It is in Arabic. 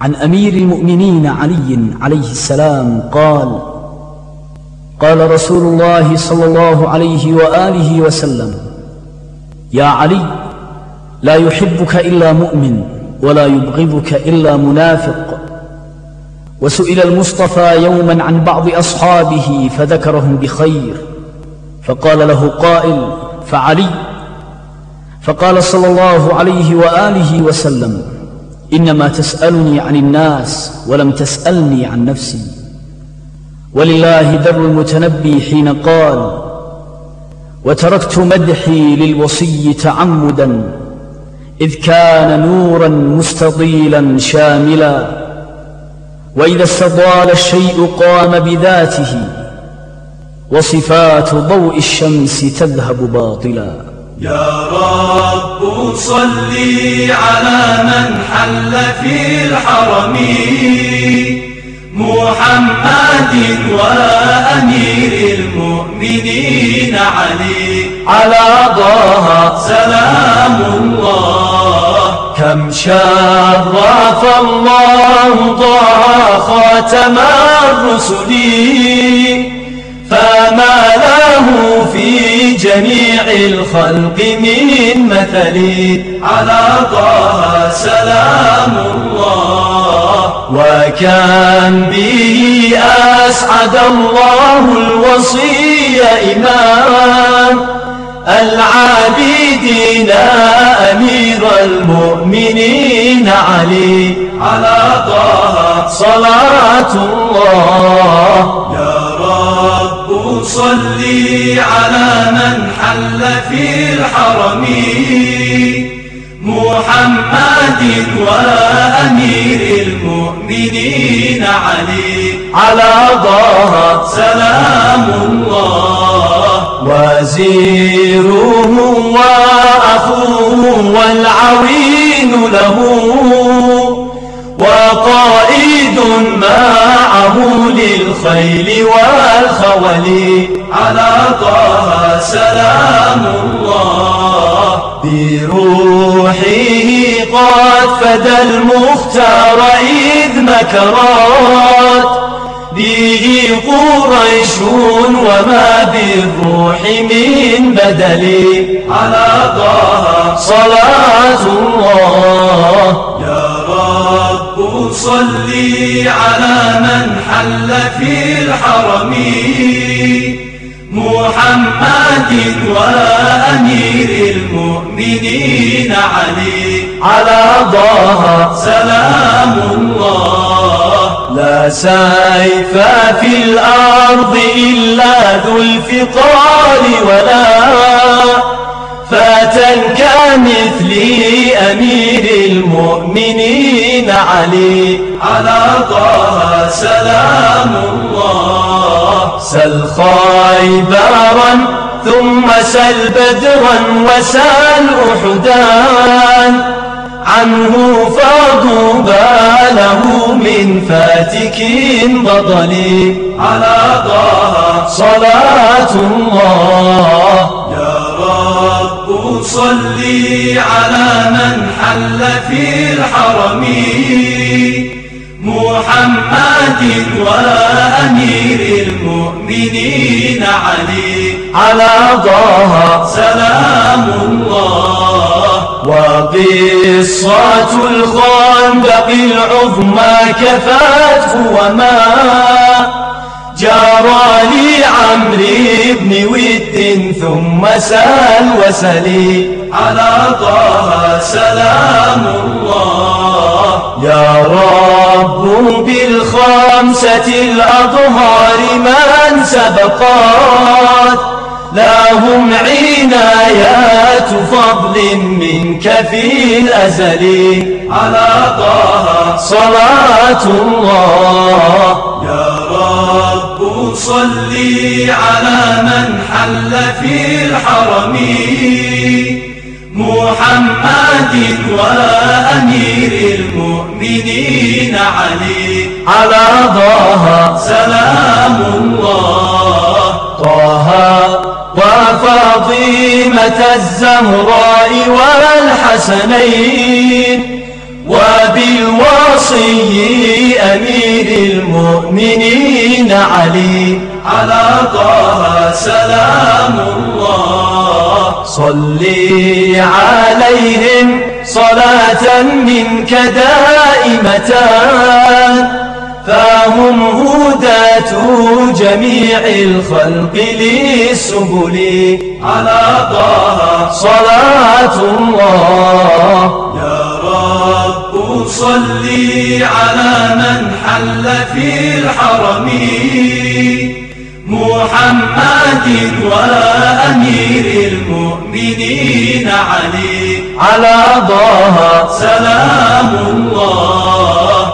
عن أمير المؤمنين علي عليه السلام قال قال رسول الله صلى الله عليه وآله وسلم يا علي لا يحبك إلا مؤمن ولا يبغضك إلا منافق. وسئل المصطفى يوما عن بعض أصحابه فذكرهم بخير فقال له قائل فعلي. فقال صلى الله عليه وآله وسلم إنما تسألني عن الناس ولم تسألني عن نفسي. ولله در المتنبي حين قال وتركت مدحي للوصي تعمدا إذ كان نورا مستطيلا شاملا. وإذا استضال الشيء قام بذاته وصفات ضوء الشمس تذهب باطلا. يا رب صل على من حل في الحرم. محمد وأمير المؤمنين علي. على ضاها سلام الله. كم شرف الله ضاها خاتم الرسل. فما له جميع الخلق من مثل على طه سلام الله. وكان به أسعد الله الوصي إمام. العابدين أمير المؤمنين علي. على طه صلاة الله. يا رب صل على من حل في الحرم. محمد وأمير المؤمنين علي. على ضاها سلام الله. وزيره وأخوه والعوين له. للخيل والخول على طه سلام الله. بروحه قد فدى المختار إذ مكرات به قريش وما بالروح من بدل. على طه صلاة الله. يا رب صل على من حل في الحرم. محمد وأمير المؤمنين علي. على ضاها سلام الله. لا سيف في الأرض إلا ذو الفقار ولا. فتى كمثل أمير المؤمنين علي. على طه سلام الله. سل خيبرا ثم سل بدرا وسل أحدان. عنه فضوبى له من فاتك بطل على طه صلاة الله. يا رب صل على من حل في الحرم. محمد وأمير المؤمنين علي. على ضاها سلام الله. وقصة الخندق العظمى كفته وما جرى لعمرو بن ود ثم سال وسلي. على طه سلام الله. يا رب بالخمسة الأظهار من سبقات. لهم عنايات فضل منك في الأزل. على طه صلاة الله. يا رب صل على من حل في الحرم. محمد وأمير المؤمنين علي. على ضاها سلام الله. طه وفاطمة الزهراء والحسنين. وبالوصي المؤمنين علي. على طه سلام الله. صلي عليهم صلاة منك دائمة. فهم هداة جميع الخلق للسبل. على طه صلاة الله. صلي على من حل في الحرم. محمد وأمير المؤمنين علي. على ضاها سلام الله.